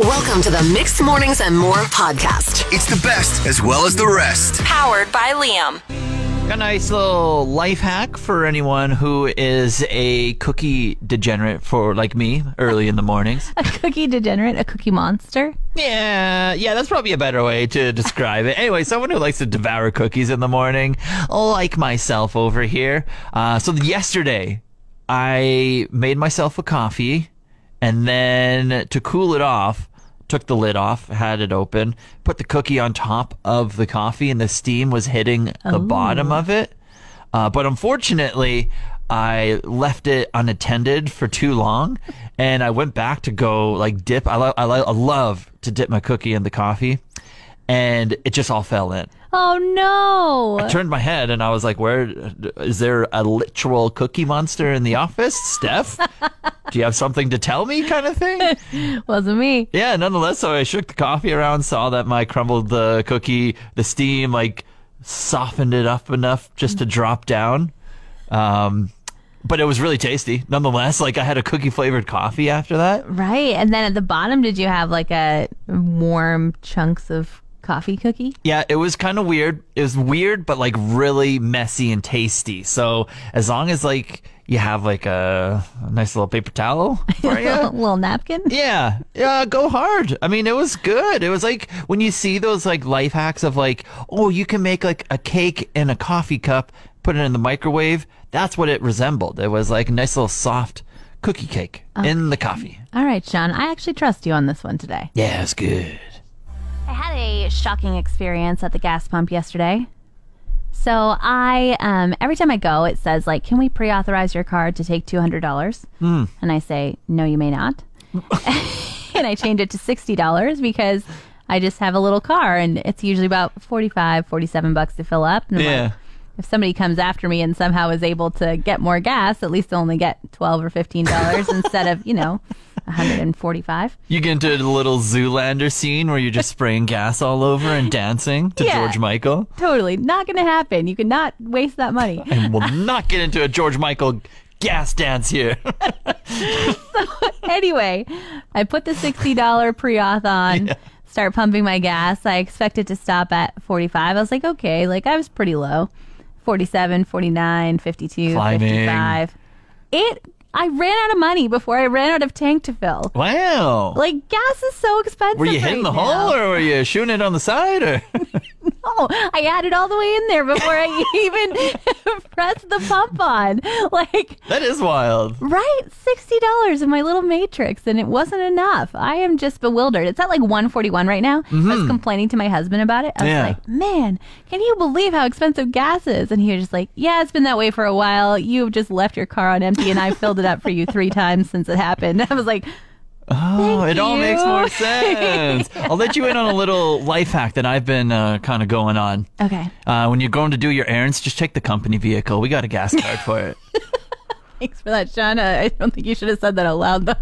Welcome to the Mixed Mornings and More podcast. It's the best as well as the rest. Powered by Liam. A nice little life hack for anyone who is a cookie degenerate for like me early in the mornings. A cookie degenerate, a cookie monster. Yeah, yeah, that's probably a better way to describe it. Anyway, someone who likes to devour cookies in the morning, like myself over here. Uh, so yesterday, I made myself a coffee, and then to cool it off, took the lid off, had it open, put the cookie on top of the coffee, and the steam was hitting the bottom of it. Uh, but unfortunately, I left it unattended for too long, and I went back to go like dip. I, lo- I, lo- I love to dip my cookie in the coffee, and it just all fell in. Oh no! I turned my head and I was like, "Where is there a literal cookie monster in the office, Steph? Do you have something to tell me?" Kind of thing. Wasn't me. Yeah, nonetheless, so I shook the coffee around, saw that my crumbled the cookie, the steam like softened it up enough just to drop down. Um, but it was really tasty, nonetheless. Like I had a cookie flavored coffee after that. Right. And then at the bottom, did you have like a warm chunks of coffee cookie? Yeah, it was kind of weird. It was weird, but like really messy and tasty. So as long as like you have like a, a nice little paper towel for a little napkin? Yeah, yeah, go hard. I mean, it was good. It was like when you see those like life hacks of like, oh, you can make like a cake in a coffee cup, put it in the microwave. That's what it resembled. It was like a nice little soft cookie cake in the coffee. All right, Sean. I actually trust you on this one today. Yeah, it's good. I had a shocking experience at the gas pump yesterday. So I, um, every time I go, it says like, "Can we pre-authorize your card to take two hundred dollars?" And I say, "No, you may not." and I change it to sixty dollars because I just have a little car, and it's usually about 45, 47 bucks to fill up. And I'm like, Yeah. If somebody comes after me and somehow is able to get more gas, at least they'll only get twelve or fifteen dollars instead of you know, one hundred and forty-five. You get into a little Zoolander scene where you're just spraying gas all over and dancing to Yeah. George Michael. Totally not going to happen. You cannot waste that money. And we'll not get into a George Michael gas dance here. so, anyway, I put the $60 pre-auth on, start pumping my gas. I expected to stop at 45. I was like, okay, like I was pretty low. 47, 49, 52, Climbing. 55. It I ran out of money before I ran out of tank to fill. wow. Like gas is so expensive. were you hitting right the now. hole or were you shooting it on the side? Or No, I had it all the way in there before I even pressed the pump on. Like that is wild. Right, sixty dollars in my little matrix, and it wasn't enough. I am just bewildered. It's at like one forty one right now. I was complaining to my husband about it. I was Mm-hmm. Yeah. like, "Man, can you believe how expensive gas is?" And he was just like, "Yeah, it's been that way for a while. You've just left your car on empty, and I filled it up for you three times since it happened." I was like, Oh, Thank it all makes more sense. I'll let you in on a little life hack that I've been uh, kind of going on. "Okay, Uh, when you're going to do your errands, just take the company vehicle. We got a gas card for it. thanks for that, Sean. Uh, I don't think you should have said that aloud, though."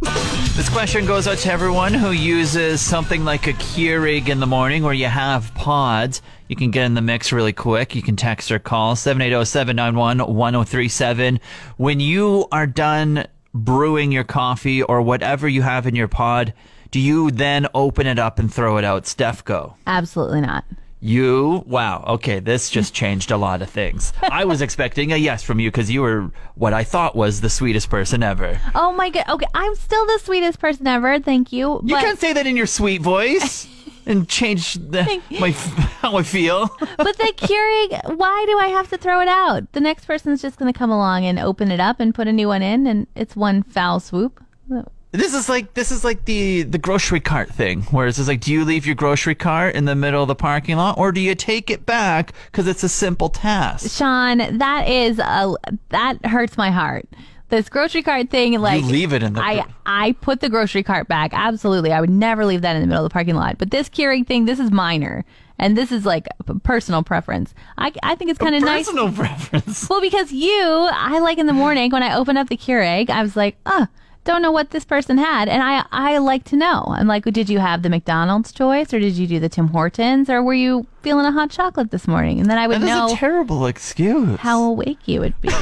This question goes out to everyone who uses something like a Keurig in the morning where you have pods. You can get in the mix really quick. You can text or call 780-791-1037. When you are done brewing your coffee or whatever you have in your pod, do you then open it up and throw it out? Steph, go. Absolutely not. You, wow, okay, this just changed a lot of things. I was expecting a yes from you because you were what I thought was the sweetest person ever. Oh my god. Okay, I'm still the sweetest person ever. Thank you. You but- can't say that in your sweet voice and change the, my how I feel. But the Keurig, why do I have to throw it out? The next person's just going to come along and open it up and put a new one in, and it's one foul swoop. This is like this is like the the grocery cart thing, where it's just like, do you leave your grocery cart in the middle of the parking lot, or do you take it back because it's a simple task? Sean, that is a that hurts my heart. This grocery cart thing, like leave it in the- I I put the grocery cart back. Absolutely, I would never leave that in the middle of the parking lot. But this Keurig thing, this is minor, and this is like personal preference. I I think it's kind of nice. Personal preference. Well, because you, I like in the morning when I open up the Keurig, I was like, ah, don't know what this person had, and I I like to know. I'm like, did you have the McDonald's choice, or did you do the Tim Hortons, or were you feeling a hot chocolate this morning? And then I would That is know a terrible excuse. how awake you would be.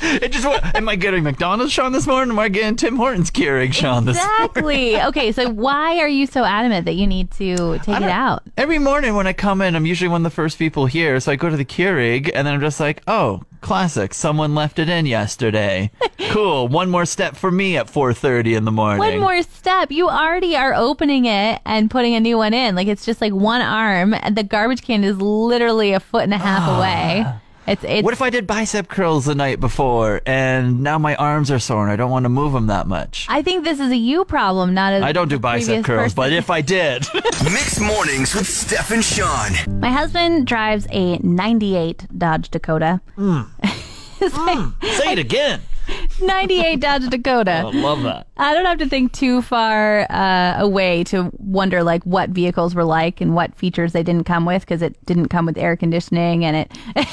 It just what, am I getting McDonald's Sean this morning? Am I getting Tim Hortons Keurig Sean this exactly. Okay, so why are you so adamant that you need to take it out? Every morning when I come in, I'm usually one of the first people here. So I go to the Keurig and then I'm just like, oh, classic. Someone left it in yesterday. cool. One more step for me at 4.30 in the morning. One more step. You already are opening it and putting a new one in. Like it's just like one arm, and the garbage can is literally a foot and a half ah. away. It's it's. What if I did bicep curls the night before and now my arms are sore and I don't want to move them that much? I think this is a you problem, not a. I don't do bicep previous curls, person. but if I did, Mixed mornings with Steph and Sean. My husband drives a 98 Dodge Dakota. Hmm. Hmm. say it again. 98 Dodge I Dakota. love that. I don't have to think too far uh, away to wonder like what vehicles were like and what features they didn't come with because it didn't come with air conditioning and it,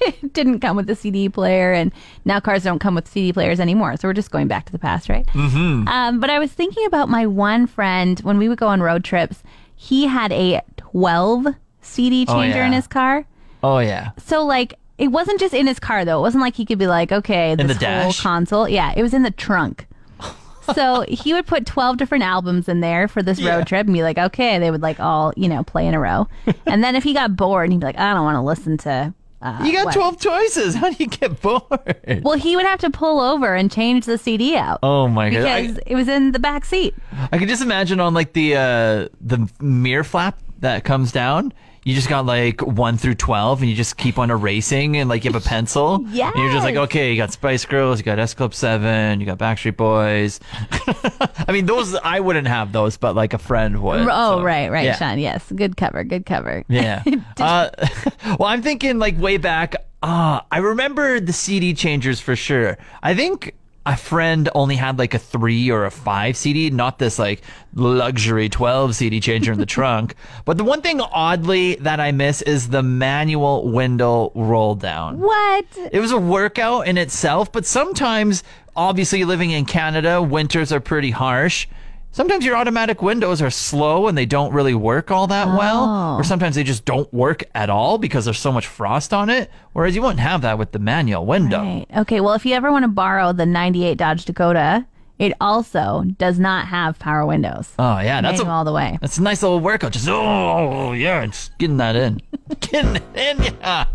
it didn't come with a CD player and now cars don't come with CD players anymore. So we're just going back to the past, right? Mm-hmm. Um, but I was thinking about my one friend when we would go on road trips. He had a 12 CD Oh, changer in his car. Oh, yeah. So like it wasn't just in his car though. It wasn't like he could be like, okay, this the whole dash? console. Yeah, it was in the trunk. so he would put 12 different albums in there for this Yeah. road trip and be like, okay, they would like all, you know, play in a row. and then if he got bored, he'd be like, I don't want to listen to. Uh, You got what?" 12 choices. How do you get bored? Well, he would have to pull over and change the CD out. Oh my god! Because it was in the back seat. I, I can just imagine on like the uh, the mirror flap that comes down. You just got like one through twelve, and you just keep on erasing, and like you have a pencil. And you're just like, okay, you got Spice Girls, you got S Club Seven, you got Backstreet Boys. I mean, those I wouldn't have those, but like a friend would. Oh, so, right, right, yeah. Sean. Yes. Good cover. Good cover. Yeah. uh, well, I'm thinking like way back. Uh, I remember the CD changers for sure. I think a friend only had like a three or a five CD, not this like luxury 12 CD changer in the trunk. But the one thing oddly that I miss is the manual window roll down. What? It was a workout in itself, but sometimes, obviously, living in Canada, winters are pretty harsh. Sometimes your automatic windows are slow and they don't really work all that well, or oh. sometimes they just don't work at all because there's so much frost on it. Whereas you wouldn't have that with the manual window. Right. Okay. Well, if you ever want to borrow the 98 Dodge Dakota, it also does not have power windows. Oh yeah, that's a, all the way. that's a nice little workout. Just oh yeah, just getting that in, getting it in. Yeah.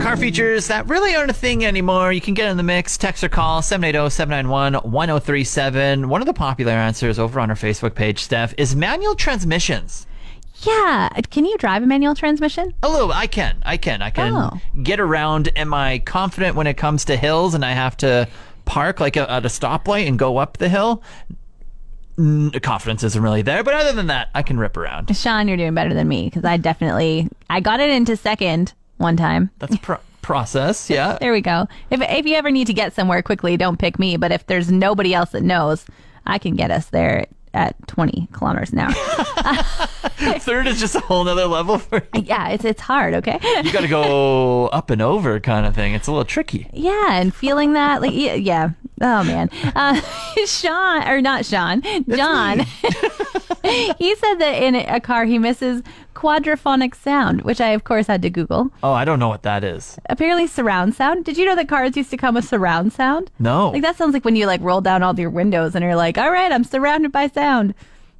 Car features that really aren't a thing anymore. You can get in the mix. Text or call 780-791-1037. One of the popular answers over on our Facebook page, Steph, is manual transmissions. Yeah. Can you drive a manual transmission? A little. I can. I can. I can Oh. get around. Am I confident when it comes to hills and I have to park like a, at a stoplight and go up the hill? Confidence isn't really there, but other than that, I can rip around. Sean, you're doing better than me because I definitely I got it into second one time. That's pro- process. Yeah. There we go. If if you ever need to get somewhere quickly, don't pick me. But if there's nobody else that knows, I can get us there at 20 kilometers an hour. Third is just a whole nother level for you. yeah, it's it's hard. Okay. You got to go up and over kind of thing. It's a little tricky. Yeah, and feeling that, like, yeah, yeah. Oh man, uh, Sean or not Sean, John. he said that in a car he misses quadraphonic sound, which I of course had to Google. Oh, I don't know what that is. Apparently, surround sound. Did you know that cars used to come with surround sound? No. Like that sounds like when you like roll down all your windows and you're like, all right, I'm surrounded by sound.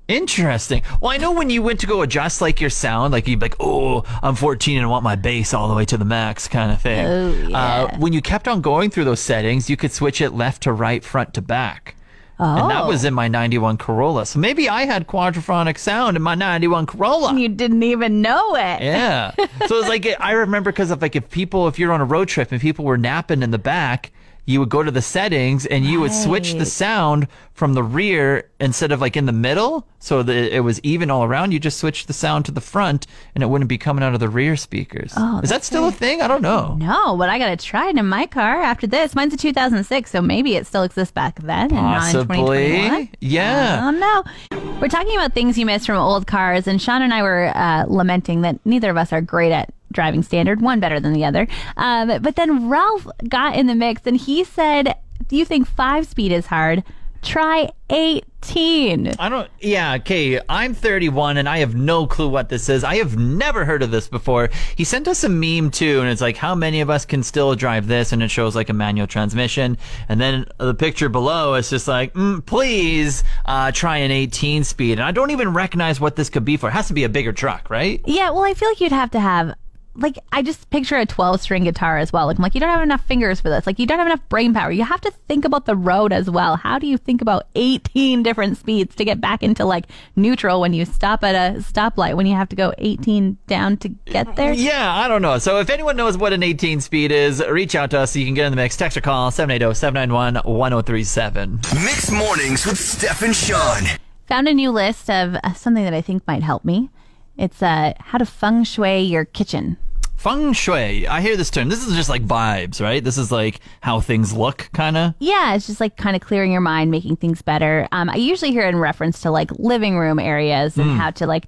Interesting. Well, I know when you went to go adjust like your sound, like you'd be like, "Oh, I'm 14 and I want my bass all the way to the max," kind of thing. Oh, yeah. uh, when you kept on going through those settings, you could switch it left to right, front to back. And that Oh. was in my 91 Corolla. So maybe I had quadraphonic sound in my 91 Corolla. You didn't even know it. Yeah. So it's like I remember because of like if people if you're on a road trip and people were napping in the back, you would go to the settings and you would switch the sound from the rear instead of like in the middle, so that it was even all around. You just switch the sound to the front and it wouldn't be coming out of the rear speakers. Oh, Is that still a thing? I don't know. No, but I got to try it in my car after this. Mine's a 2006, so maybe it still exists back then and not in Possibly. 2021. Yeah. I don't know. We're talking about things you miss from old cars, and Sean and I were uh, lamenting that neither of us are great at driving standard, one better than the other. Um, but then Ralph got in the mix and he said Do you think five speed is hard, try 18. I don't. Yeah, okay. I'm 31 and I have no clue what this is. I have never heard of this before. He sent us a meme too, and it's like, how many of us can still drive this? And it shows like a manual transmission. And then the picture below is just like, mm, please uh, try an 18 speed. And I don't even recognize what this could be for. It has to be a bigger truck, right? Yeah, well, I feel like you'd have to have like I just picture a 12 string guitar as well. Like I'm like you don't have enough fingers for this. Like you don't have enough brain power. You have to think about the road as well. How do you think about 18 different speeds to get back into like neutral when you stop at a stoplight when you have to go 18 down to get there? Yeah, I don't know. So if anyone knows what an 18 speed is, reach out to us so you can get in the mix. Text or call 780-791-1037. Mixed mornings with Steph and Sean. Found a new list of uh, something that I think might help me. It's uh, how to feng shui your kitchen. Feng shui. I hear this term. This is just like vibes, right? This is like how things look, kind of. Yeah, it's just like kind of clearing your mind, making things better. Um, I usually hear it in reference to like living room areas and how to like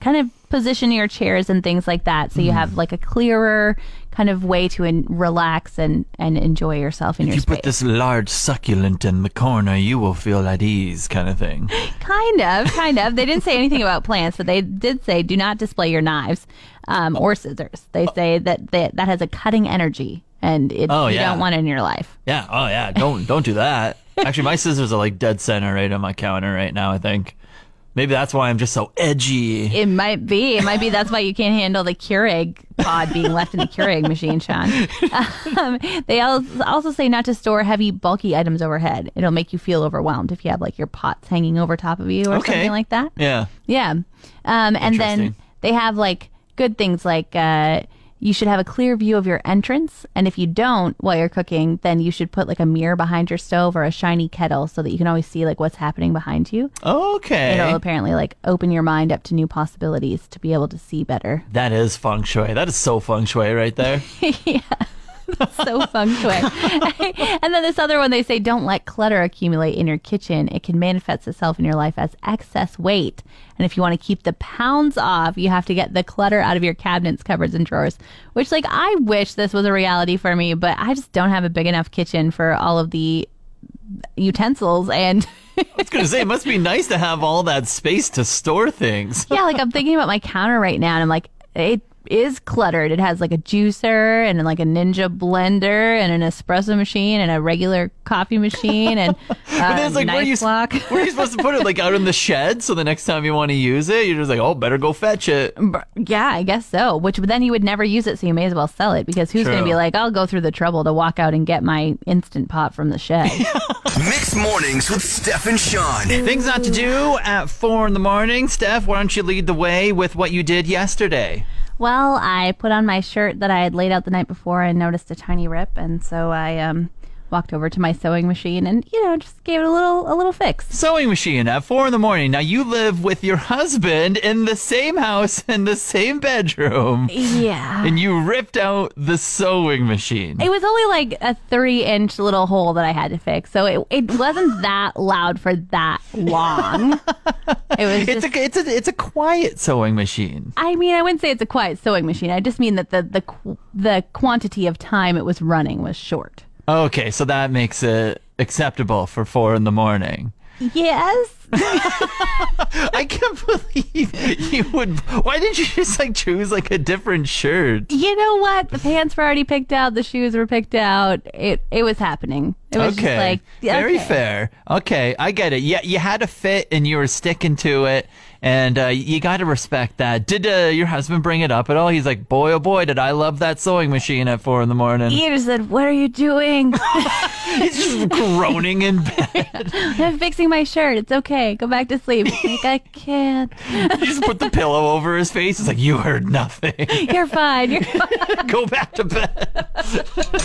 kind of position your chairs and things like that, so you have like a clearer kind of way to in- relax and and enjoy yourself in If your you space. put this large succulent in the corner, you will feel at ease, kind of thing. Kind of, kind of. They didn't say anything about plants, but they did say do not display your knives um, or scissors. They say that that, that has a cutting energy, and it, Oh, you yeah. don't want it in your life. Yeah. Oh, yeah. Don't don't do that. Actually, my scissors are like dead center right on my counter right now. I think maybe that's why I'm just so edgy. It might be. It might be that's why you can't handle the Keurig pod being left in the Keurig machine, Sean. Um, they also say not to store heavy, bulky items overhead. It'll make you feel overwhelmed if you have like your pots hanging over top of you or Okay. something like that. Yeah. Yeah. Um, and then they have like good things like uh, you should have a clear view of your entrance. And if you don't while you're cooking, then you should put like a mirror behind your stove or a shiny kettle so that you can always see like what's happening behind you. Okay. It'll apparently like open your mind up to new possibilities to be able to see better. That is feng shui. That is so feng shui right there. so feng shui. and then this other one, they say don't let clutter accumulate in your kitchen. It can manifest itself in your life as excess weight. And if you want to keep the pounds off, you have to get the clutter out of your cabinets, cupboards, and drawers. Which, like, I wish this was a reality for me, but I just don't have a big enough kitchen for all of the utensils and. I was gonna say it must be nice to have all that space to store things. yeah, like I'm thinking about my counter right now, and I'm like, it is cluttered. It has like a juicer and like a Ninja blender and an espresso machine and a regular coffee machine and But uh, then it's like, where are, you, knife block. where are you supposed to put it? Like out in the shed, so the next time you want to use it, you're just like, oh, better go fetch it. yeah, I guess so. Which then you would never use it, so you may as well sell it because who's going to be like, I'll go through the trouble to walk out and get my instant pot from the shed. Mixed mornings with Steph and Sean. Things not to do at four in the morning. Steph, why don't you lead the way with what you did yesterday? Well, I put on my shirt that I had laid out the night before and noticed a tiny rip, and so I um, walked over to my sewing machine and you know just gave it a little a little fix. Sewing machine at four in the morning. Now you live with your husband in the same house in the same bedroom, Yeah. and you ripped out the sewing machine. It was only like a three inch little hole that I had to fix, so it it wasn't that loud for that long. It was It's just. a it's a it's a quiet sewing machine. I mean, I wouldn't say it's a quiet sewing machine. I just mean that the the the quantity of time it was running was short. Okay, so that makes it acceptable for four in the morning. Yes. I can't believe you would. Why didn't you just like choose like a different shirt? You know what? The pants were already picked out. The shoes were picked out. It it was happening. It was okay, just like very okay. fair. Okay, I get it. Yeah, you had a fit and you were sticking to it, and uh, you got to respect that. Did uh, your husband bring it up at all? He's like, boy, oh boy, did I love that sewing machine at four in the morning. He just said, "What are you doing? He's just groaning in bed. I'm fixing my shirt. It's okay. Go back to sleep." Like I can't. He just put the pillow over his face. It's like you heard nothing. You're fine. You're fine. Go back to bed.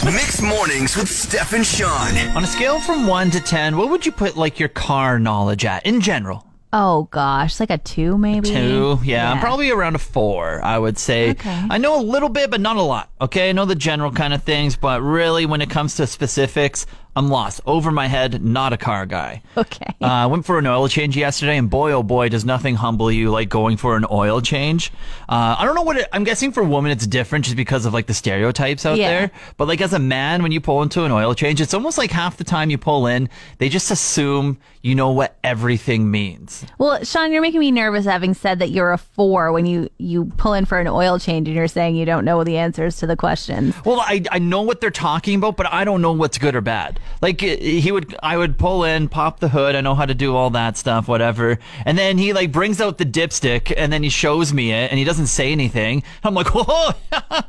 Mixed mornings with Steph and Sean. On a scale from one to ten, what would you put like your car knowledge at in general? Oh gosh, like a two maybe. Two, yeah, I'm probably around a four, I would say. Okay. I know a little bit, but not a lot. Okay, I know the general kind of things, but really, when it comes to specifics, I'm lost. Over my head, not a car guy. Okay. Uh, I went for an oil change yesterday, and boy, oh boy, does nothing humble you like going for an oil change. Uh, I don't know what it, I'm guessing for women it's different just because of like the stereotypes out Yeah. there. But like as a man, when you pull into an oil change, it's almost like half the time you pull in, they just assume you know what everything means. well, Sean, you're making me nervous having said that you're a four when you you pull in for an oil change and you're saying you don't know the answers to the questions. Well, I, I know what they're talking about, but I don't know what's good or bad. Like uh, he would, I would pull in, pop the hood. I know how to do all that stuff, whatever. And then he like brings out the dipstick, and then he shows me it, and he doesn't say anything. I'm like, whoa.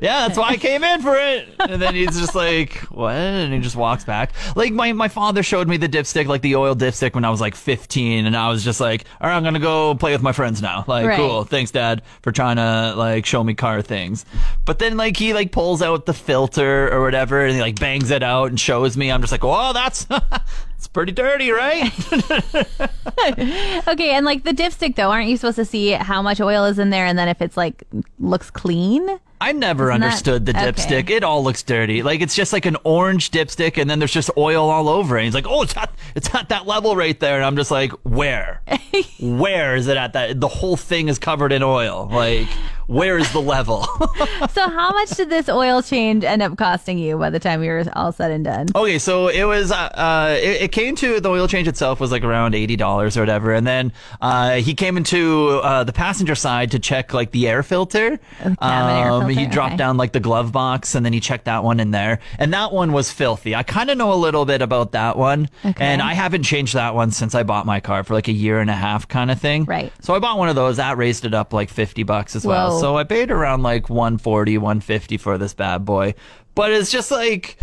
Yeah, that's why I came in for it. And then he's just like, what? And he just walks back. Like, my, my father showed me the dipstick, like the oil dipstick when I was like 15. And I was just like, all right, I'm going to go play with my friends now. Like, Right. cool. Thanks, dad, for trying to like show me car things. But then like he like pulls out the filter or whatever and he like bangs it out and shows me. I'm just like, oh, that's, it's pretty dirty, right? Okay, and like the dipstick though, aren't you supposed to see how much oil is in there and then if it's like looks clean? I never Isn't that- understood the okay. dipstick. It all looks dirty. Like it's just like an orange dipstick, and then there's just oil all over it. And he's like, "Oh, it's at it's at that level right there," and I'm just like, "Where? where is it at that? The whole thing is covered in oil. Like, where is the level?" So how much did this oil change end up costing you by the time we were all said and done? Okay, so it was uh, uh it, it came to the oil change itself was like around eighty dollars or whatever, and then uh he came into uh the passenger side to check like the air filter. Oh, cabin air Um, He dropped okay. down like the glove box, and then he checked that one in there, and that one was filthy. I kind of know a little bit about that one, Okay. and I haven't changed that one since I bought my car for like a year and a half kind of thing. Right. So I bought one of those. That raised it up like fifty bucks as well. So I paid around like 140, 150 for this bad boy. But it's just like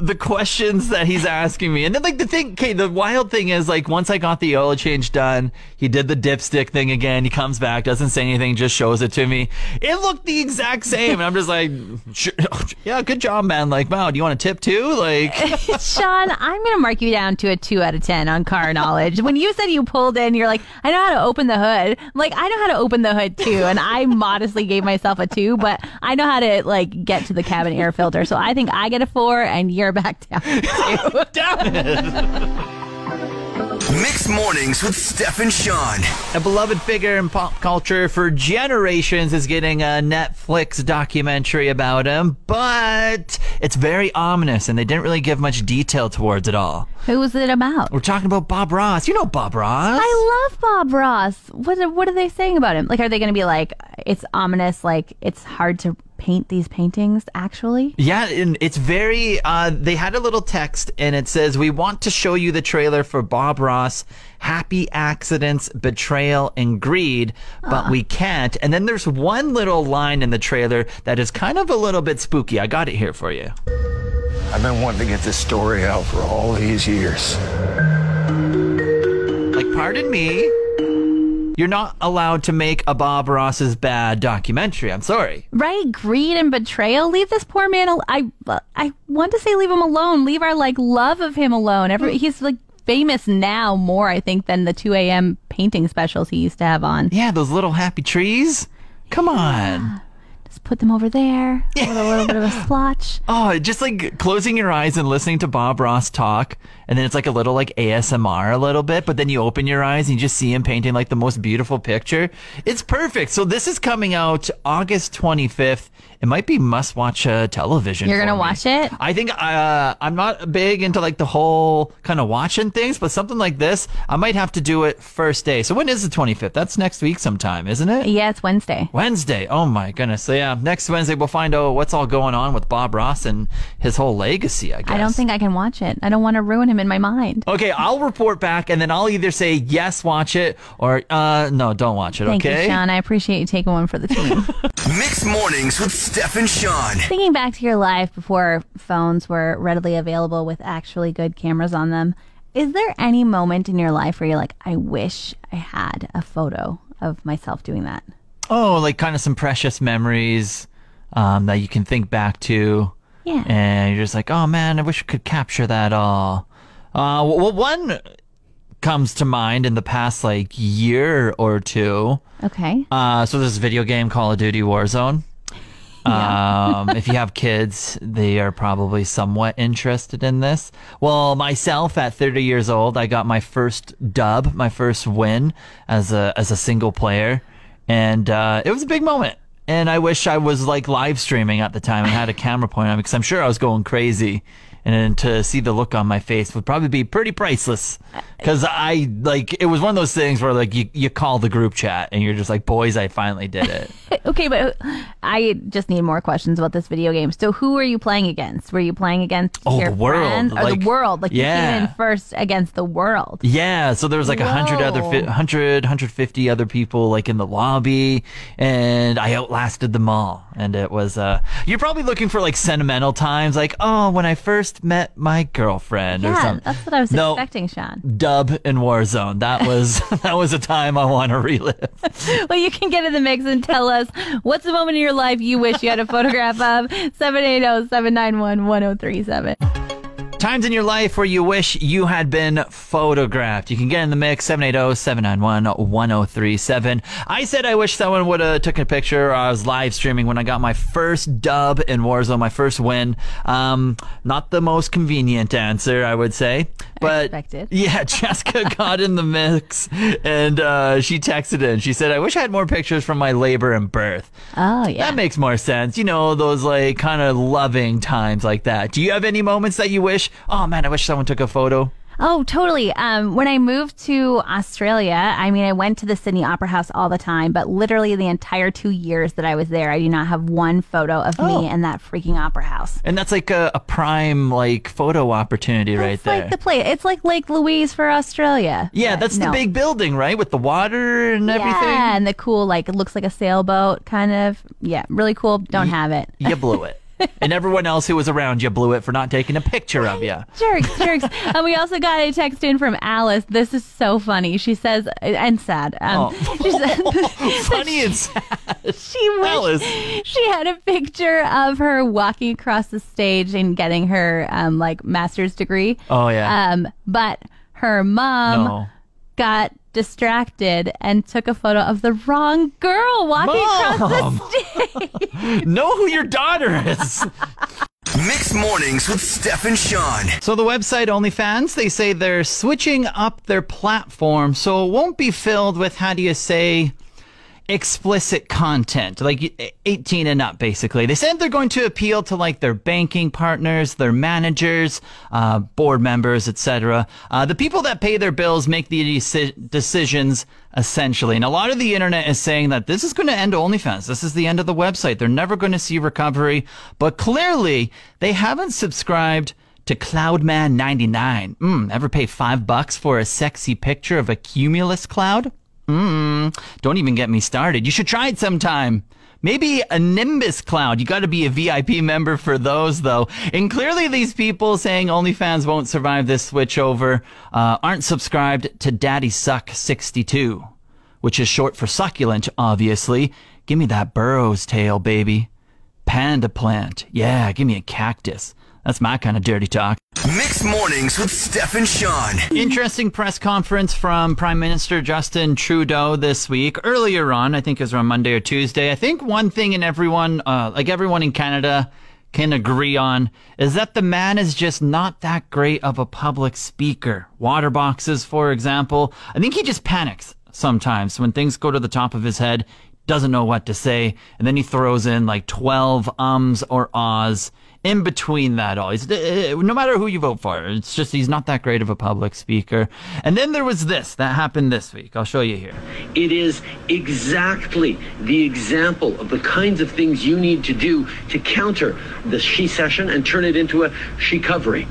the questions that he's asking me. And then like the thing, okay, the wild thing is like once I got the oil change done, he did the dipstick thing again. He comes back, doesn't say anything, just shows it to me. It looked the exact same. And I'm just like, yeah, good job, man. Like, wow, do you want a tip too? Like, Sean, I'm going to mark you down to a two out of 10 on car knowledge. When you said you pulled in, you're like, I know how to open the hood. I'm like, I know how to open the hood too. And I modestly gave myself a two, but I know how to like get to the cabin air filter. So I think I get a four and you're back down. to damn it. Mixed mornings with Steph and Sean. A beloved figure in pop culture for generations is getting a Netflix documentary about him, but it's very ominous and they didn't really give much detail towards it all. Who was it about? We're talking about Bob Ross. You know Bob Ross. I love Bob Ross. What are, what are they saying about him? Like, are they going to be like, it's ominous, like it's hard to paint these paintings? Actually, Yeah, and it's very. Uh, they had a little text, and it says, "We want to show you the trailer for Bob Ross, Happy Accidents, Betrayal, and Greed, but we can't." And then there's one little line in the trailer that is kind of a little bit spooky. I got it here for you. I've been wanting to get this story out for all these years. Like, pardon me. You're not allowed to make a Bob Ross's bad documentary. I'm sorry. right? Greed and betrayal. Leave this poor man. Al- I I want to say leave him alone. Leave our like love of him alone. Every he's like famous now more I think than the 2 a.m. painting specials he used to have on. Yeah, those little happy trees. Come on. Just put them over there with a little bit of a splotch. Oh, just like closing your eyes and listening to Bob Ross talk, and then it's like a little like ASMR a little bit, but then you open your eyes and you just see him painting like the most beautiful picture. It's perfect. So this is coming out August 25th. It might be must watch uh, television. You're gonna me. watch it? I think uh, I'm not big into like the whole kind of watching things, but something like this, I might have to do it first day. So when is the 25th? That's next week sometime, isn't it? Yeah, it's Wednesday. Wednesday. Oh my goodness. So yeah, next Wednesday we'll find out what's all going on with Bob Ross and his whole legacy, I guess. I don't think I can watch it. I don't want to ruin him in my mind. Okay, I'll report back and then I'll either say yes, watch it, or uh no, don't watch it, Thank okay? you, Sean. I appreciate you taking one for the team. Mixed mornings with Steph and Sean. Thinking back to your life before phones were readily available with actually good cameras on them, is there any moment in your life where you're like, I wish I had a photo of myself doing that? Oh, like kind of some precious memories um that you can think back to. Yeah. And you're just like, "Oh man, I wish I could capture that all." Uh well one comes to mind in the past like year or two. Okay. Uh, so there's this video game Call of Duty Warzone. Um, if you have kids, they are probably somewhat interested in this. Well, myself at 30 years old, I got my first dub, my first win as a as a single player, and uh, it was a big moment. And I wish I was like live streaming at the time and had a camera point on me because I'm sure I was going crazy. And to see the look on my face would probably be pretty priceless. Because I like it was one of those things where like you, you call the group chat and you're just like, boys, I finally did it. Okay, but I just need more questions about this video game. So, who are you playing against? Were you playing against Oh, your the world, friends or like- the world? Like you yeah. came in first against the world. Yeah, so there was like a hundred other, fi- 100, 150 other people like in the lobby, and I outlasted them all. And it was, uh, you're probably looking for like sentimental times, like, oh, when I first met my girlfriend or Yeah, something. that's what I was No. expecting, Sean. Dub in Warzone. That was, that was a time I want to relive. Well, you can get in the mix and tell us what's the moment in your life you wish you had a photograph of. oh, 780-791-1037. Times in your life where you wish you had been photographed. You can get in the mix, 780-791-1037. I said I wish someone would have took a picture. I was live streaming when I got my first dub in Warzone, my first win. Um, not the most convenient answer, I would say. But Expected. yeah, Jessica got in the mix and uh, she texted in. She said, I wish I had more pictures from my labor and birth. Oh, yeah. That makes more sense. You know, those like kind of loving times like that. Do you have any moments that you wish, oh man, I wish someone took a photo? Oh, totally. Um, when I moved to Australia, I mean, I went to the Sydney Opera House all the time, but literally the entire two years that I was there, I do not have one photo of Oh. me in that freaking opera house. And that's like a, a prime like photo opportunity right it's there. like the place. It's like Lake Louise for Australia. yeah, that's the big building, right? With the water and everything. Yeah, and the cool, like, it looks like a sailboat, kind of. Yeah, really cool. Don't have it. You blew it. and everyone else who was around you blew it for not taking a picture of you. Jerks, jerks. and we also got a text in from Alice. This is so funny. She says, and sad. Um, Oh. she said, Funny and sad. she wished Alice. she had a picture of her walking across the stage and getting her um, like master's degree. Oh, yeah. Um, but her mom No. got distracted and took a photo of the wrong girl walking across the stage. know who your daughter is. Mixed mornings with Steph and Sean. So the website OnlyFans, they say they're switching up their platform so it won't be filled with how do you say explicit content, like 18 and up, basically. They said they're going to appeal to like their banking partners, their managers, uh, board members, etc. Uh, the people that pay their bills make the deci- decisions essentially. And a lot of the internet is saying that this is going to end OnlyFans. This is the end of the website. They're never going to see recovery. But clearly, they haven't subscribed to Cloudman99. Mm, ever pay five bucks for a sexy picture of a cumulus cloud? Mm, don't even get me started. You should try it sometime. Maybe a Nimbus cloud. You got to be a VIP member for those, though. And clearly, these people saying OnlyFans won't survive this switchover uh, aren't subscribed to Daddy Suck 62, which is short for succulent, obviously. Give me that burro's tail, baby. Panda plant. Yeah, give me a cactus. That's my kind of dirty talk. Mixed mornings with Steph and Sean. Interesting press conference from Prime Minister Justin Trudeau this week. Earlier on, I think it was around Monday or Tuesday. I think one thing and everyone, uh, like everyone in Canada, can agree on is that the man is just not that great of a public speaker. Water boxes, for example. I think he just panics sometimes when things go to the top of his head, doesn't know what to say, and then he throws in like 12 ums or ahs in between that all. He's, uh, no matter who you vote for, it's just he's not that great of a public speaker. And then there was this that happened this week. I'll show you here. It is exactly the example of the kinds of things you need to do to counter the she-cession and turn it into a she covering.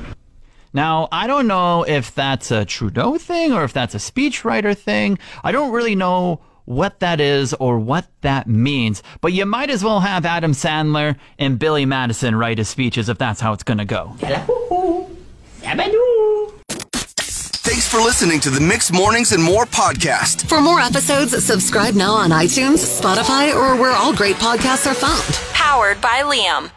Now, I don't know if that's a Trudeau thing or if that's a speechwriter thing. I don't really know what that is or what that means, but you might as well have Adam Sandler and Billy Madison write his speeches if that's how it's going to go. Thanks for listening to the Mixed Mornings and More podcast. For more episodes, subscribe now on iTunes, Spotify, or where all great podcasts are found. Powered by Liam.